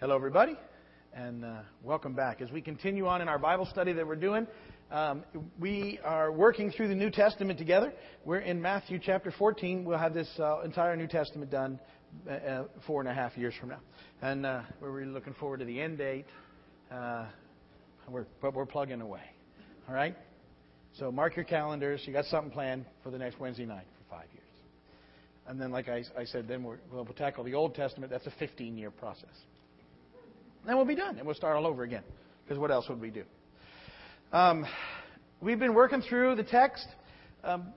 Hello, everybody, and uh, welcome back. As we continue on in our Bible study that we're doing, um, we are working through the New Testament together. We're in Matthew chapter 14. We'll have this uh, entire New Testament done uh, uh four and a half years from now, and uh, we're really looking forward to the end date. Uh, we're, but we're plugging away. All right. So mark your calendars. You got something planned for the next Wednesday night for five years. And then, like I, I said, then we will tackle the Old Testament. That's a 15 year process. Then we'll be done, and we'll start all over again. Because what else would we do? Um, we've been working through the text, um,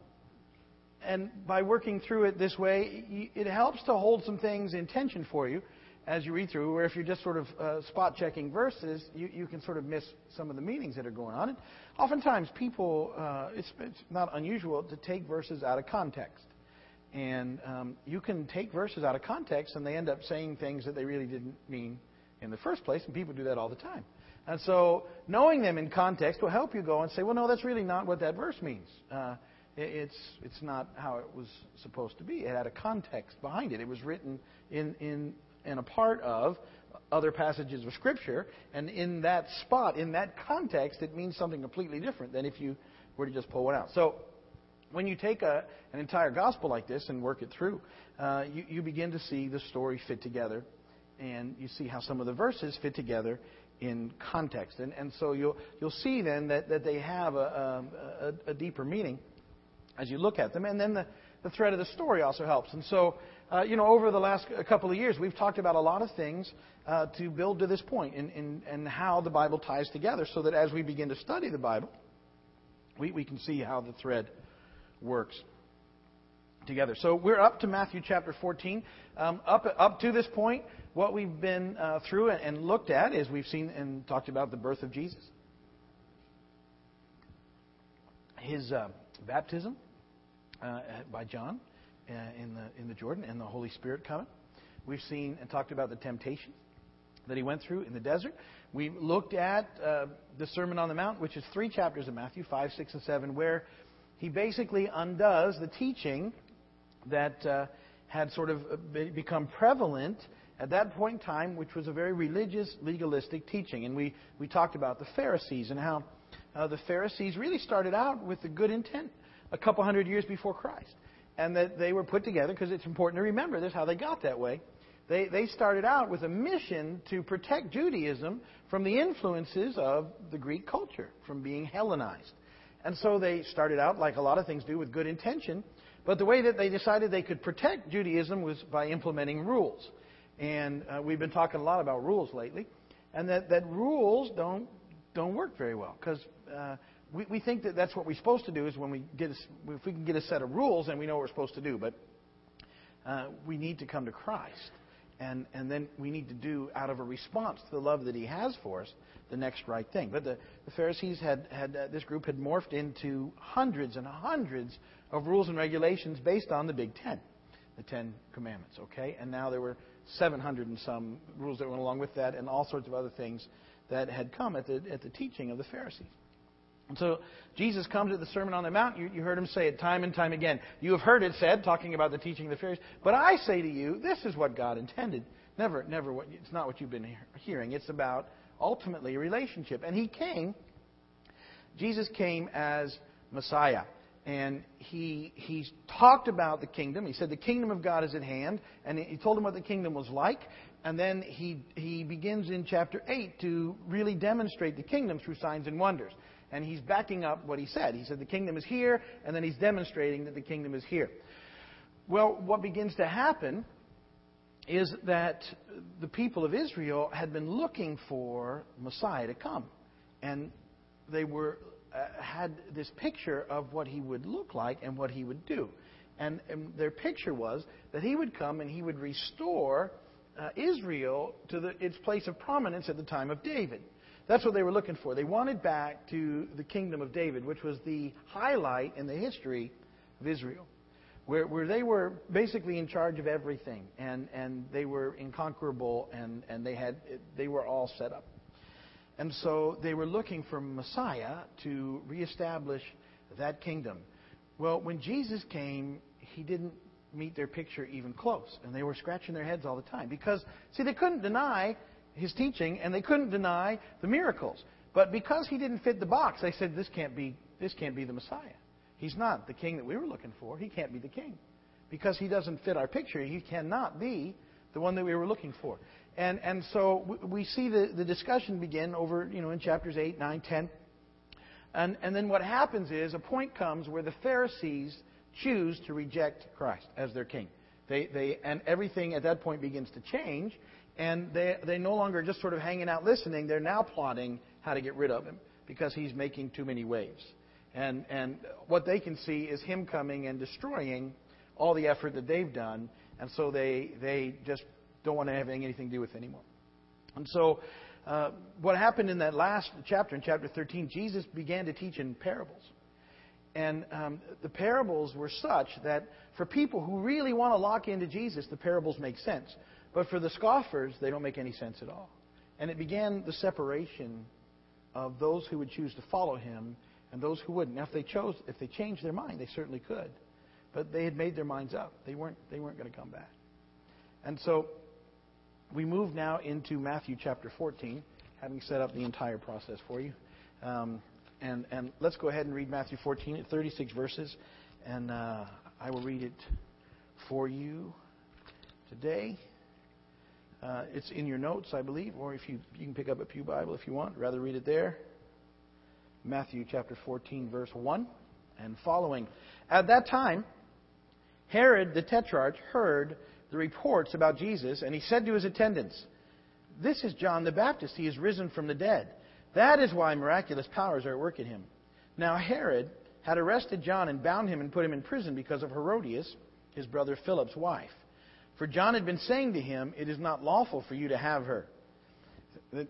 and by working through it this way, it helps to hold some things in tension for you as you read through, where if you're just sort of uh, spot checking verses, you, you can sort of miss some of the meanings that are going on. And oftentimes, people, uh, it's, it's not unusual to take verses out of context. And um, you can take verses out of context, and they end up saying things that they really didn't mean in the first place, and people do that all the time. And so, knowing them in context will help you go and say, well, no, that's really not what that verse means. Uh, it's, it's not how it was supposed to be. It had a context behind it. It was written in, in, in a part of other passages of Scripture, and in that spot, in that context, it means something completely different than if you were to just pull one out. So, when you take a, an entire gospel like this and work it through, uh, you, you begin to see the story fit together and you see how some of the verses fit together in context. And, and so you'll, you'll see then that, that they have a, a, a deeper meaning as you look at them. And then the, the thread of the story also helps. And so, uh, you know, over the last couple of years, we've talked about a lot of things uh, to build to this and in, in, in how the Bible ties together so that as we begin to study the Bible, we, we can see how the thread works together. So we're up to Matthew chapter 14. Um, up, up to this point, what we've been uh, through and looked at is we've seen and talked about the birth of Jesus, his uh, baptism uh, by John uh, in the in the Jordan, and the Holy Spirit coming. We've seen and talked about the temptation that he went through in the desert. We looked at uh, the Sermon on the Mount, which is three chapters of Matthew 5, 6, and 7, where he basically undoes the teaching that uh, had sort of become prevalent at that point in time, which was a very religious, legalistic teaching. And we, we talked about the Pharisees and how uh, the Pharisees really started out with a good intent a couple hundred years before Christ. And that they were put together, because it's important to remember this, how they got that way. They, they started out with a mission to protect Judaism from the influences of the Greek culture, from being Hellenized. And so they started out, like a lot of things do, with good intention. But the way that they decided they could protect Judaism was by implementing rules. And uh, we've been talking a lot about rules lately, and that, that rules don't don't work very well because uh, we, we think that that's what we're supposed to do is when we get a, if we can get a set of rules and we know what we're supposed to do, but uh, we need to come to Christ, and and then we need to do out of a response to the love that He has for us the next right thing. But the, the Pharisees had had uh, this group had morphed into hundreds and hundreds of rules and regulations based on the Big Ten, the Ten Commandments. Okay, and now there were 700 and some rules that went along with that, and all sorts of other things that had come at the, at the teaching of the Pharisees. And so Jesus comes at the Sermon on the Mount. You, you heard him say it time and time again. You have heard it said, talking about the teaching of the Pharisees. But I say to you, this is what God intended. Never, never. What, it's not what you've been hearing. It's about ultimately a relationship. And he came. Jesus came as Messiah and he he talked about the kingdom. He said the kingdom of God is at hand, and he told him what the kingdom was like. And then he he begins in chapter eight to really demonstrate the kingdom through signs and wonders. And he's backing up what he said. He said the kingdom is here, and then he's demonstrating that the kingdom is here. Well, what begins to happen is that the people of Israel had been looking for Messiah to come, and they were uh, had this picture of what he would look like and what he would do. And, and their picture was that he would come and he would restore uh, Israel to the, its place of prominence at the time of David. That's what they were looking for. They wanted back to the kingdom of David, which was the highlight in the history of Israel, where, where they were basically in charge of everything, and, and they were inconquerable, and, and they, had, they were all set up. And so they were looking for Messiah to reestablish that kingdom. Well, when Jesus came, he didn't meet their picture even close. And they were scratching their heads all the time. Because, see, they couldn't deny his teaching, and they couldn't deny the miracles. But because he didn't fit the box, they said, this can't be, this can't be the Messiah. He's not the king that we were looking for. He can't be the king. Because he doesn't fit our picture, he cannot be the one that we were looking for. And, and so we see the, the discussion begin over, you know, in chapters 8, 9, 10. And, and then what happens is a point comes where the Pharisees choose to reject Christ as their king. They, they, and everything at that point begins to change, and they, they no longer just sort of hanging out listening. They're now plotting how to get rid of him because he's making too many waves. And, and what they can see is him coming and destroying all the effort that they've done, and so they, they just don't want to have anything to do with anymore. And so, uh, what happened in that last chapter, in chapter 13, Jesus began to teach in parables. And um, the parables were such that for people who really want to lock into Jesus, the parables make sense. But for the scoffers, they don't make any sense at all. And it began the separation of those who would choose to follow him and those who wouldn't. Now, if they chose, if they changed their mind, they certainly could. But they had made their minds up. They weren't, they weren't going to come back. And so we move now into Matthew chapter 14, having set up the entire process for you. Um, and, and let's go ahead and read Matthew 14 36 verses. And uh, I will read it for you today. Uh, it's in your notes, I believe, or if you, you can pick up a Pew Bible if you want. Rather read it there. Matthew chapter 14, verse 1 and following. At that time, Herod the Tetrarch heard the reports about Jesus, and he said to his attendants, This is John the Baptist. He is risen from the dead. That is why miraculous powers are at work in him. Now, Herod had arrested John and bound him and put him in prison because of Herodias, his brother Philip's wife. For John had been saying to him, It is not lawful for you to have her. You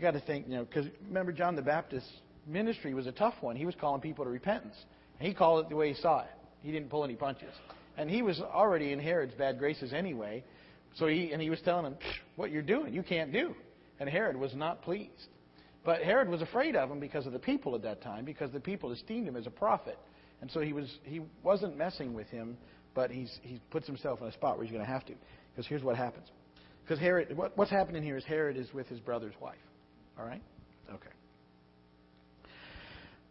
got to think, you know, because remember, John the Baptist's ministry was a tough one. He was calling people to repentance. And he called it the way he saw it. He didn't pull any punches. And he was already in Herod's bad graces anyway. So he, and he was telling him, What you're doing, you can't do. And Herod was not pleased. But Herod was afraid of him because of the people at that time, because the people esteemed him as a prophet. And so he, was, he wasn't messing with him, but he's, he puts himself in a spot where he's going to have to. Because here's what happens. Because Herod, what, what's happening here is Herod is with his brother's wife. All right?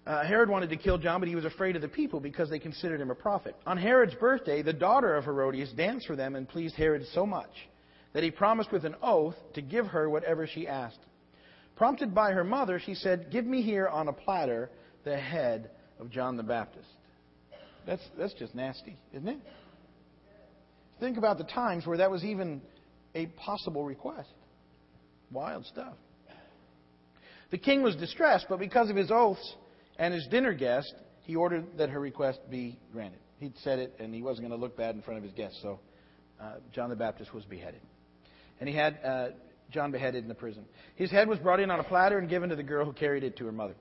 Uh, Herod wanted to kill John, but he was afraid of the people because they considered him a prophet. On Herod's birthday, the daughter of Herodias danced for them and pleased Herod so much that he promised with an oath to give her whatever she asked. Prompted by her mother, she said, Give me here on a platter the head of John the Baptist. That's, that's just nasty, isn't it? Think about the times where that was even a possible request. Wild stuff. The king was distressed, but because of his oaths and his dinner guest, he ordered that her request be granted. He'd said it, and he wasn't going to look bad in front of his guests, so uh, John the Baptist was beheaded. And he had uh, John beheaded in the prison. His head was brought in on a platter and given to the girl who carried it to her mother.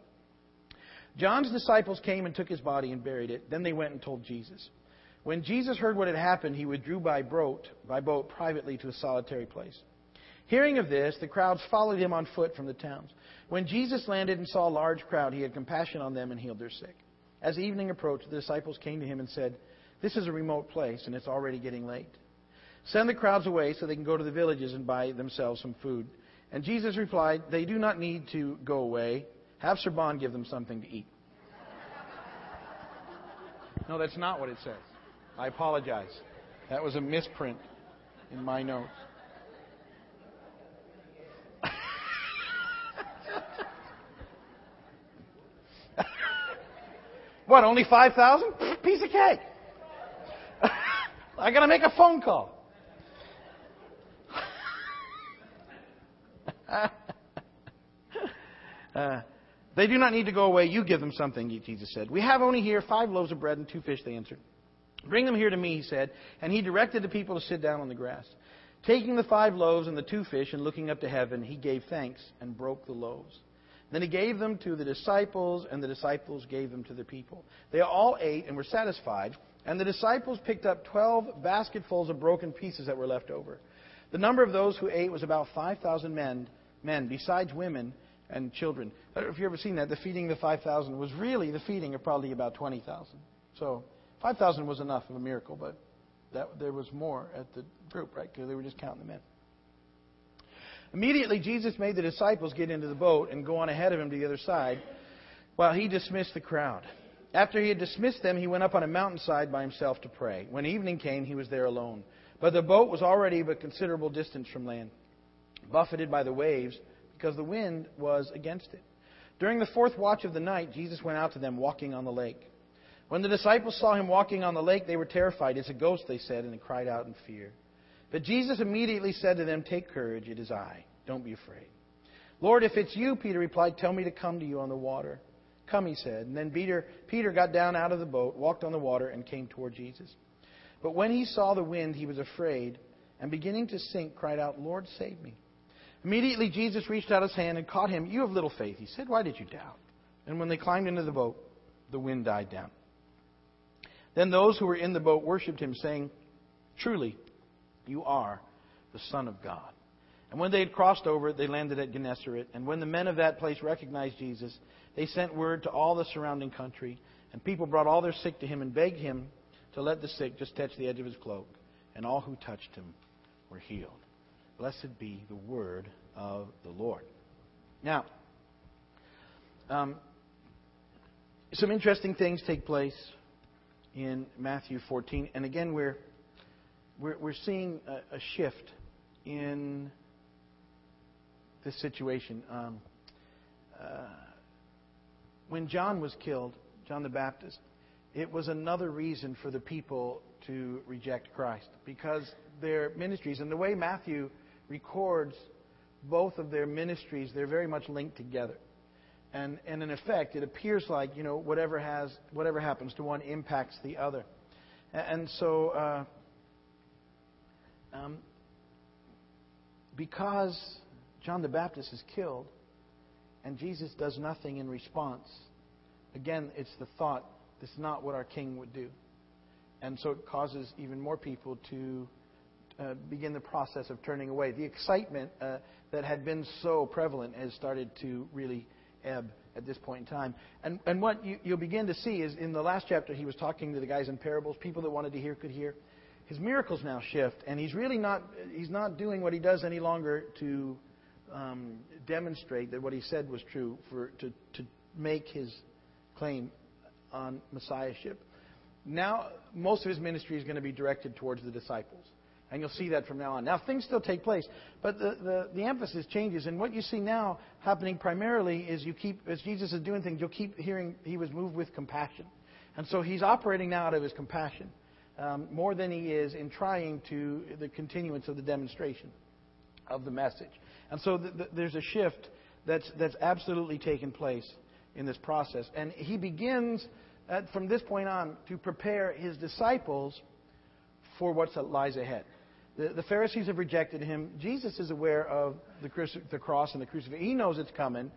John's disciples came and took his body and buried it. Then they went and told Jesus. When Jesus heard what had happened, he withdrew by boat, by boat privately to a solitary place. Hearing of this, the crowds followed him on foot from the towns. When Jesus landed and saw a large crowd, he had compassion on them and healed their sick. As evening approached, the disciples came to him and said, This is a remote place, and it's already getting late. Send the crowds away so they can go to the villages and buy themselves some food. And Jesus replied, They do not need to go away. Have Serban give them something to eat. No, that's not what it says. I apologize. That was a misprint in my notes. What, only 5,000? Piece of cake. I got to make a phone call. uh, they do not need to go away. You give them something, Jesus said. We have only here five loaves of bread and two fish, they answered. Bring them here to me, he said. And he directed the people to sit down on the grass. Taking the five loaves and the two fish and looking up to heaven, he gave thanks and broke the loaves. Then he gave them to the disciples, and the disciples gave them to the people. They all ate and were satisfied, and the disciples picked up twelve basketfuls of broken pieces that were left over. The number of those who ate was about 5,000 men, men, besides women and children. I don't know if you've ever seen that. The feeding of the 5,000 was really the feeding of probably about 20,000. So 5,000 was enough of a miracle, but that, there was more at the group, right? Because they were just counting the men. Immediately, Jesus made the disciples get into the boat and go on ahead of him to the other side while he dismissed the crowd. After he had dismissed them, he went up on a mountainside by himself to pray. When evening came, he was there alone. But the boat was already a considerable distance from land, buffeted by the waves, because the wind was against it. During the fourth watch of the night, Jesus went out to them walking on the lake. When the disciples saw him walking on the lake, they were terrified. It's a ghost, they said, and they cried out in fear. But Jesus immediately said to them, Take courage, it is I. Don't be afraid. Lord, if it's you, Peter replied, Tell me to come to you on the water. Come, he said. And then Peter, Peter got down out of the boat, walked on the water, and came toward Jesus. But when he saw the wind, he was afraid, and beginning to sink, cried out, Lord, save me. Immediately Jesus reached out his hand and caught him. You have little faith, he said. Why did you doubt? And when they climbed into the boat, the wind died down. Then those who were in the boat worshipped him, saying, Truly, you are the Son of God. And when they had crossed over, they landed at Gennesaret. And when the men of that place recognized Jesus, they sent word to all the surrounding country. And people brought all their sick to him and begged him to let the sick just touch the edge of his cloak. And all who touched him were healed. Blessed be the word of the Lord. Now, um, some interesting things take place in Matthew 14. And again, we're, we're, we're seeing a, a shift in this situation. Um, uh, when John was killed, John the Baptist, it was another reason for the people to reject Christ because their ministries and the way Matthew records both of their ministries, they're very much linked together. And, and in effect, it appears like you know whatever has whatever happens to one impacts the other. And so, uh, um, because John the Baptist is killed, and Jesus does nothing in response. Again, it's the thought, this is not what our king would do. And so it causes even more people to uh, begin the process of turning away. The excitement uh, that had been so prevalent has started to really ebb at this point in time. And, and what you, you'll begin to see is in the last chapter, he was talking to the guys in parables. People that wanted to hear could hear. His miracles now shift, and he's really not, he's not doing what he does any longer to um, demonstrate that what he said was true, for, to, to make his claim on messiahship. Now, most of his ministry is going to be directed towards the disciples. And you'll see that from now on. Now, things still take place, but the, the, the, emphasis changes. And what you see now happening primarily is you keep, as Jesus is doing things, you'll keep hearing he was moved with compassion. And so he's operating now out of his compassion um, more than he is in trying to the continuance of the demonstration of the message. And so th- th- there's a shift that's, that's absolutely taken place in this process. And he begins at, from this point on to prepare his disciples for what lies ahead. The, the Pharisees have rejected him. Jesus is aware of the, the cross and the crucifixion. He knows it's coming.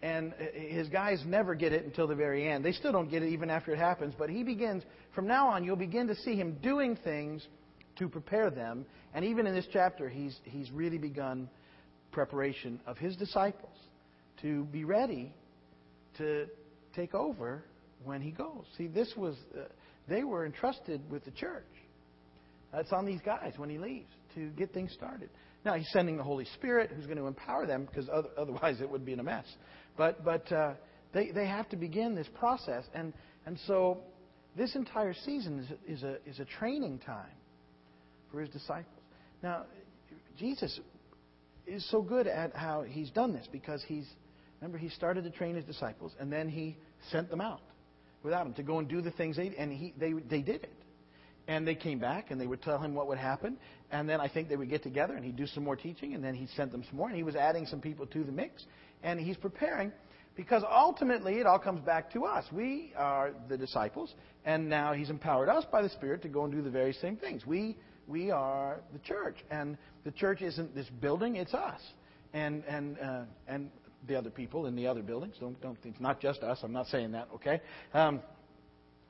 And his guys never get it until the very end. They still don't get it even after it happens. But he begins, from now on, you'll begin to see him doing things to prepare them. And even in this chapter, he's, he's really begun preparation of his disciples to be ready to take over when he goes. See, this was, uh, they were entrusted with the church. It's on these guys when he leaves to get things started. Now, he's sending the Holy Spirit who's going to empower them because otherwise it would be in a mess. But, but uh, they, they have to begin this process. And, and so this entire season is, is, a, is a training time for his disciples. Now, Jesus is so good at how he's done this because he's, remember, he started to train his disciples and then he sent them out without him to go and do the things they, and he, they, they did it. And they came back and they would tell him what would happen. And then I think they would get together and he'd do some more teaching and then he sent them some more. And he was adding some people to the mix. And he's preparing because ultimately it all comes back to us. We are the disciples. And now he's empowered us by the Spirit to go and do the very same things. We, we are the church. And the church isn't this building, it's us. And, and, uh, and the other people in the other buildings. Don't, don't, it's not just us. I'm not saying that, okay? Um,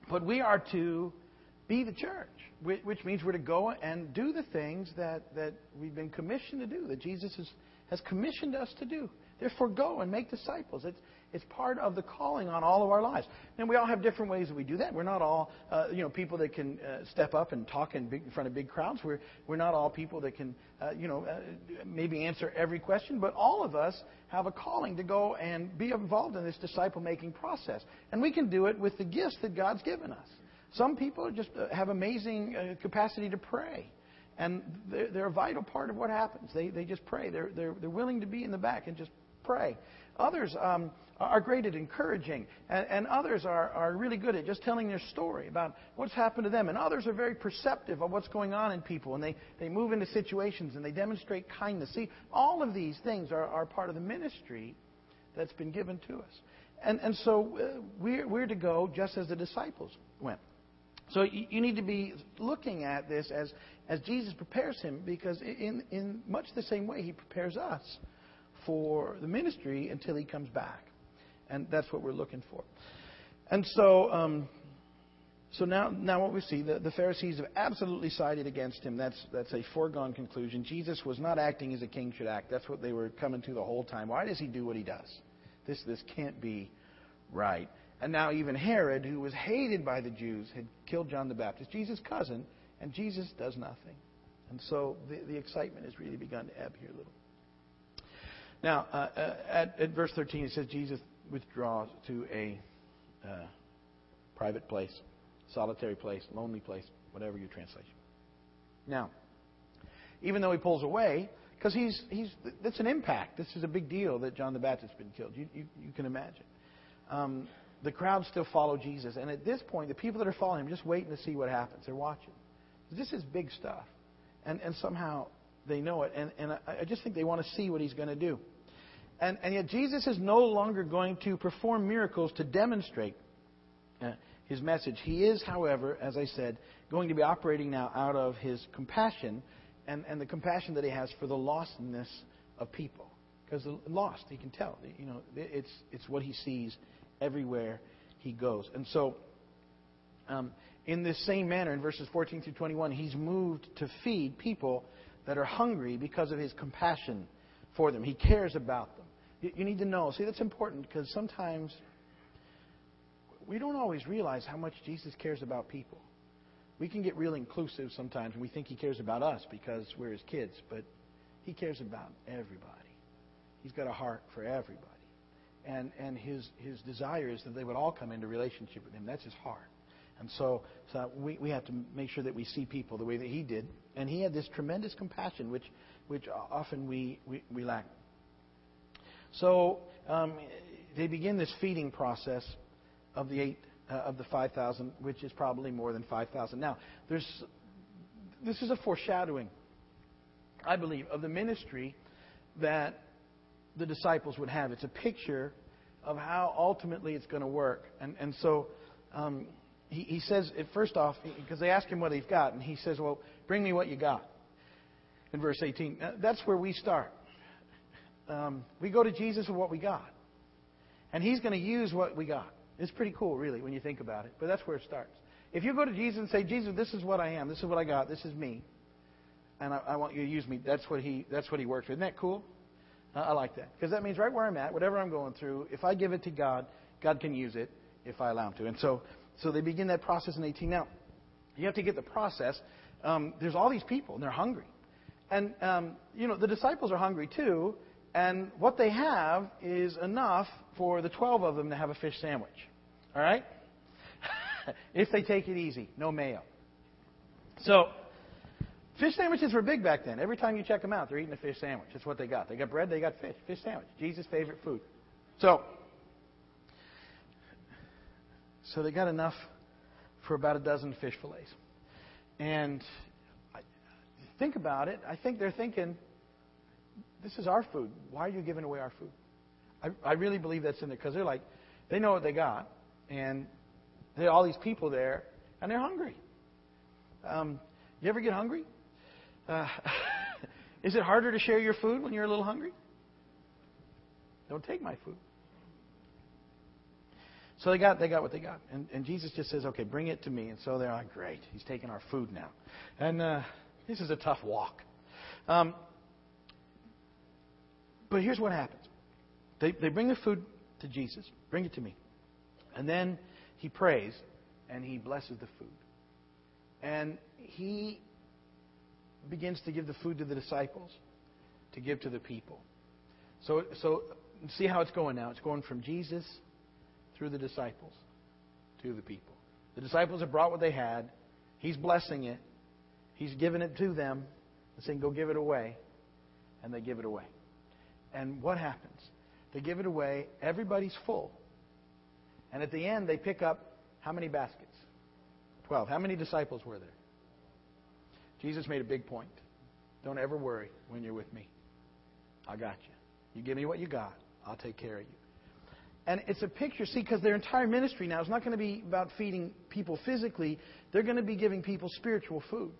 but we are to be the church, which means we're to go and do the things that, that we've been commissioned to do, that Jesus has, has commissioned us to do. Therefore, go and make disciples. It's, it's part of the calling on all of our lives. And we all have different ways that we do that. We're not all, uh, you know, people that can uh, step up and talk in, big, in front of big crowds. We're, we're not all people that can, uh, you know, uh, maybe answer every question. But all of us have a calling to go and be involved in this disciple making process. And we can do it with the gifts that God's given us. Some people just uh, have amazing uh, capacity to pray. And they're, they're, a vital part of what happens. They, they just pray. They're, they're, they're willing to be in the back and just pray. Others um, are great at encouraging, and, and others are, are really good at just telling their story about what's happened to them. And others are very perceptive of what's going on in people, and they, they move into situations and they demonstrate kindness. See, all of these things are, are part of the ministry that's been given to us. And, and so uh, we're, we're to go just as the disciples went. So you, you need to be looking at this as, as Jesus prepares him, because in, in much the same way he prepares us for the ministry until he comes back. And that's what we're looking for. And so, um, so now, now what we see, the, the Pharisees have absolutely sided against him. That's, that's a foregone conclusion. Jesus was not acting as a king should act. That's what they were coming to the whole time. Why does he do what he does? This, this can't be right. And now even Herod, who was hated by the Jews, had killed John the Baptist, Jesus' cousin, and Jesus does nothing. And so the, the excitement has really begun to ebb here a little. Now, uh, uh, at, at, verse 13, it says Jesus withdraws to a uh, private place, solitary place, lonely place, whatever your translation. Now, even though he pulls away, because he's, he's, that's an impact. This is a big deal that John the Baptist has been killed. You, you, you can imagine. Um, the crowd still follow Jesus. And at this point, the people that are following him are just waiting to see what happens. They're watching. This is big stuff. And, and somehow they know it. And, and I, I just think they want to see what he's going to do. And, and yet, Jesus is no longer going to perform miracles to demonstrate uh, his message. He is, however, as I said, going to be operating now out of his compassion and, and the compassion that he has for the lostness of people. Because lost, he can tell. You know, it's, it's what he sees everywhere he goes. And so, um, in this same manner, in verses 14 through 21, he's moved to feed people that are hungry because of his compassion for them. He cares about them. You, need to know. See, that's important because sometimes we don't always realize how much Jesus cares about people. We can get real inclusive sometimes and we think he cares about us because we're his kids, but he cares about everybody. He's got a heart for everybody. And, and his, his desire is that they would all come into relationship with him. That's his heart. And so, so we, we have to make sure that we see people the way that he did. And he had this tremendous compassion, which, which often we, we, we lack. So um, they begin this feeding process of the eight uh, of the 5,000, which is probably more than 5,000. Now, there's, this is a foreshadowing, I believe, of the ministry that the disciples would have. It's a picture of how ultimately it's going to work. And, and so um, he, he says, first off, because they ask him what he's got, and he says, Well, bring me what you got. In verse 18. That's where we start. Um, we go to Jesus with what we got. And he's going to use what we got. It's pretty cool, really, when you think about it. But that's where it starts. If you go to Jesus and say, Jesus, this is what I am, this is what I got, this is me, and I, I want you to use me, that's what he that's what he works with. Isn't that cool? I like that. Because that means right where I'm at, whatever I'm going through, if I give it to God, God can use it if I allow Him to. And so, so they begin that process in 18. Now, you have to get the process. Um, there's all these people, and they're hungry. And, um, you know, the disciples are hungry too, and what they have is enough for the 12 of them to have a fish sandwich. All right? if they take it easy, no mayo. So, Fish sandwiches were big back then. Every time you check them out, they're eating a fish sandwich. That's what they got. They got bread, they got fish. Fish sandwich. Jesus' favorite food. So, so they got enough for about a dozen fish fillets. And I, think about it. I think they're thinking, this is our food. Why are you giving away our food? I, I really believe that's in there because they're like, they know what they got, and there are all these people there, and they're hungry. Um, you ever get hungry? Uh, is it harder to share your food when you're a little hungry? Don't take my food. So they got they got what they got, and, and Jesus just says, "Okay, bring it to me." And so they're like, "Great, he's taking our food now," and uh, this is a tough walk. Um, but here's what happens: they they bring the food to Jesus, bring it to me, and then he prays and he blesses the food, and he begins to give the food to the disciples, to give to the people. So so see how it's going now. It's going from Jesus through the disciples to the people. The disciples have brought what they had. He's blessing it. He's giving it to them and saying, Go give it away. And they give it away. And what happens? They give it away. Everybody's full. And at the end, they pick up how many baskets? Twelve. How many disciples were there? Jesus made a big point. Don't ever worry when you're with me. I got you. You give me what you got, I'll take care of you. And it's a picture, see, because their entire ministry now is not going to be about feeding people physically. They're going to be giving people spiritual food.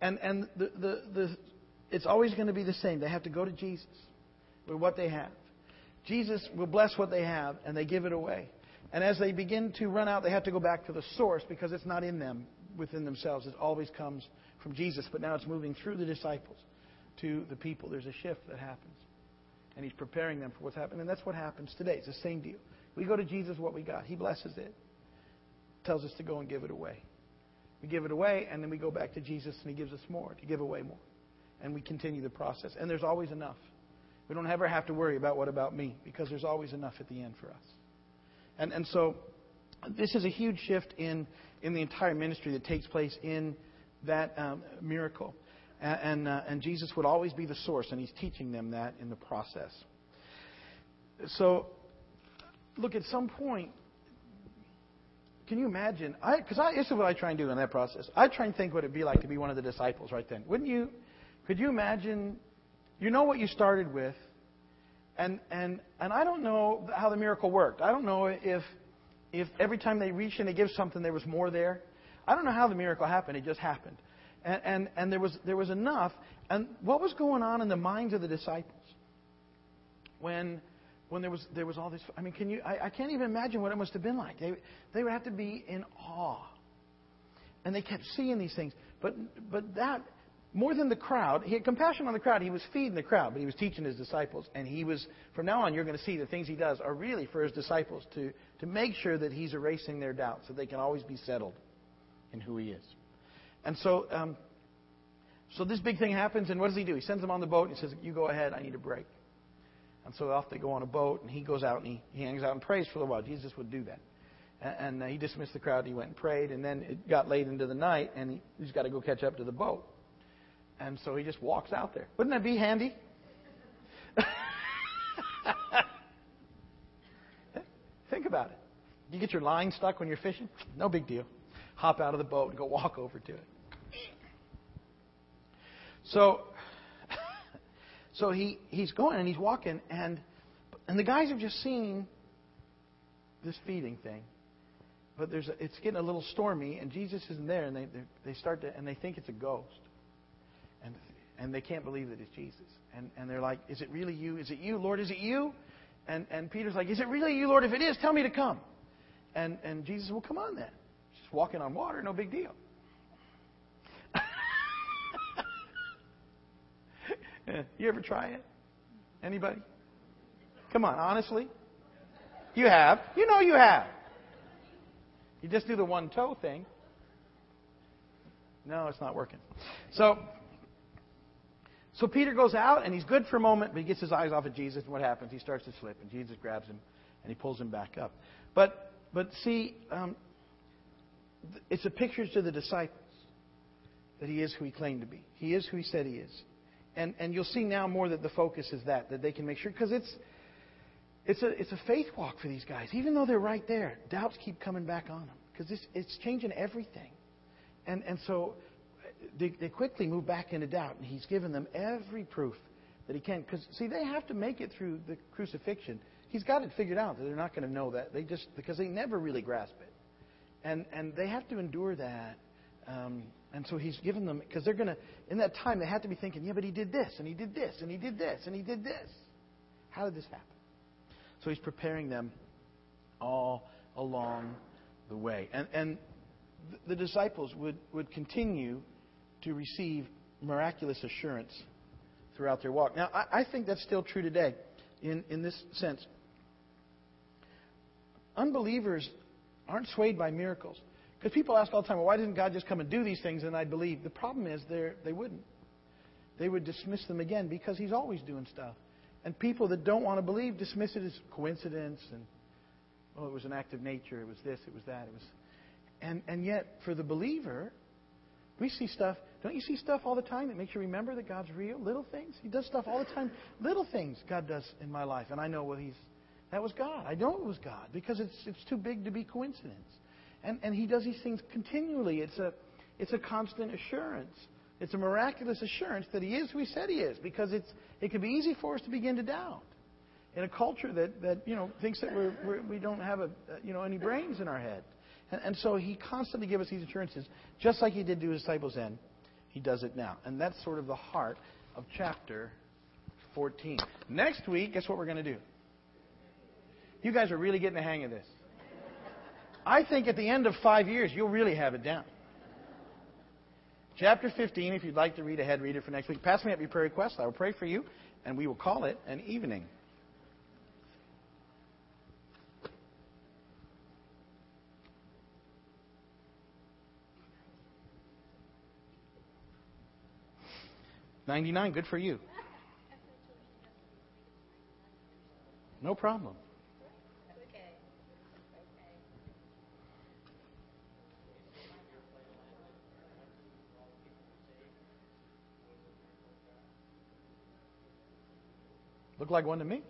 And, and the, the, the, it's always going to be the same. They have to go to Jesus with what they have. Jesus will bless what they have, and they give it away. And as they begin to run out, they have to go back to the source because it's not in them, within themselves. It always comes from Jesus. But now it's moving through the disciples to the people. There's a shift that happens and He's preparing them for what's happening. And that's what happens today. It's the same deal. We go to Jesus what we got. He blesses it. Tells us to go and give it away. We give it away, and then we go back to Jesus, and He gives us more to give away more. And we continue the process. And there's always enough. We don't ever have to worry about what about me, because there's always enough at the end for us. And, and so this is a huge shift in, in the entire ministry that takes place in that um, miracle. And, and, uh, and Jesus would always be the source, and he's teaching them that in the process. So, look, at some point, can you imagine? Because I, I, this is what I try and do in that process. I try and think what it'd be like to be one of the disciples right then. Wouldn't you? Could you imagine? You know what you started with, and and and I don't know how the miracle worked. I don't know if if every time they reached and they give something there was more there. I don't know how the miracle happened. It just happened. And, and, and there, was, there was enough. And what was going on in the minds of the disciples when, when there, was, there was all this? I mean, can you, I, I can't even imagine what it must have been like. They, they would have to be in awe. And they kept seeing these things. But, but that, more than the crowd, he had compassion on the crowd. He was feeding the crowd, but he was teaching his disciples. And he was, from now on, you're going to see the things he does are really for his disciples to, to make sure that he's erasing their doubts, so they can always be settled in who he is. And so, um, so this big thing happens, and what does he do? He sends them on the boat and he says, "You go ahead. I need a break." And so off they go on a boat, and he goes out and he, he hangs out and prays for a while. Jesus would do that. And, and uh, he dismissed the crowd. And he went and prayed, and then it got late into the night, and he, he's got to go catch up to the boat. And so he just walks out there. Wouldn't that be handy? Think about it. You get your line stuck when you're fishing? No big deal hop out of the boat and go walk over to it. So, so he, he's going and he's walking, and, and the guys have just seen this feeding thing. But there's a, it's getting a little stormy, and Jesus isn't there, and they, they start to, and they think it's a ghost. And, and they can't believe that it's Jesus. And, and they're like, Is it really you? Is it you, Lord? Is it you? And, and Peter's like, Is it really you, Lord? If it is, tell me to come. And, and Jesus will come on then walking on water, no big deal. you ever try it? Anybody? Come on, honestly. You have. You know you have. You just do the one toe thing. No, it's not working. So, so Peter goes out and he's good for a moment, but he gets his eyes off of Jesus. And what happens? He starts to slip, and Jesus grabs him and he pulls him back up. But, but see, um, it's a picture to the disciples that he is who he claimed to be. He is who he said he is. And, and you'll see now more that the focus is that, that they can make sure, because it's, it's, a, it's a faith walk for these guys. Even though they're right there, doubts keep coming back on them, because it's, it's changing everything. And, and so they, they quickly move back into doubt, and he's given them every proof that he can. Because, see, they have to make it through the crucifixion. He's got it figured out that they're not going to know that. They just, because they never really grasp it. And, and they have to endure that. Um, and so he's given them, because they're going to, in that time, they have to be thinking, yeah, but he did this, and he did this, and he did this, and he did this. How did this happen? So he's preparing them all along the way. And, and the disciples would, would continue to receive miraculous assurance throughout their walk. Now, I, I think that's still true today in, in this sense. Unbelievers aren't swayed by miracles. Because people ask all the time, well, why didn't God just come and do these things and I'd believe? The problem is they wouldn't. They would dismiss them again because He's always doing stuff. And people that don't want to believe dismiss it as coincidence and, oh, it was an act of nature, it was this, it was that, it was. And, and yet, for the believer, we see stuff. Don't you see stuff all the time that makes you remember that God's real? Little things. He does stuff all the time. Little things God does in my life, and I know well He's that was God. I know it was God because it's it's too big to be coincidence. And and He does these things continually. It's a it's a constant assurance. It's a miraculous assurance that He is who He said He is because it's it can be easy for us to begin to doubt in a culture that that you know thinks that we're, we're we don't have a you know any brains in our head. And, and so He constantly gives us these assurances, just like He did to His disciples then. He does it now, and that's sort of the heart of chapter 14. Next week, guess what we're going to do? You guys are really getting the hang of this. I think at the end of five years, you'll really have it down. Chapter 15, if you'd like to read ahead, read it for next week. Pass me up your prayer request. I will pray for you, and we will call it an evening. Ninety-nine, good for you. No problem. Look like one to me.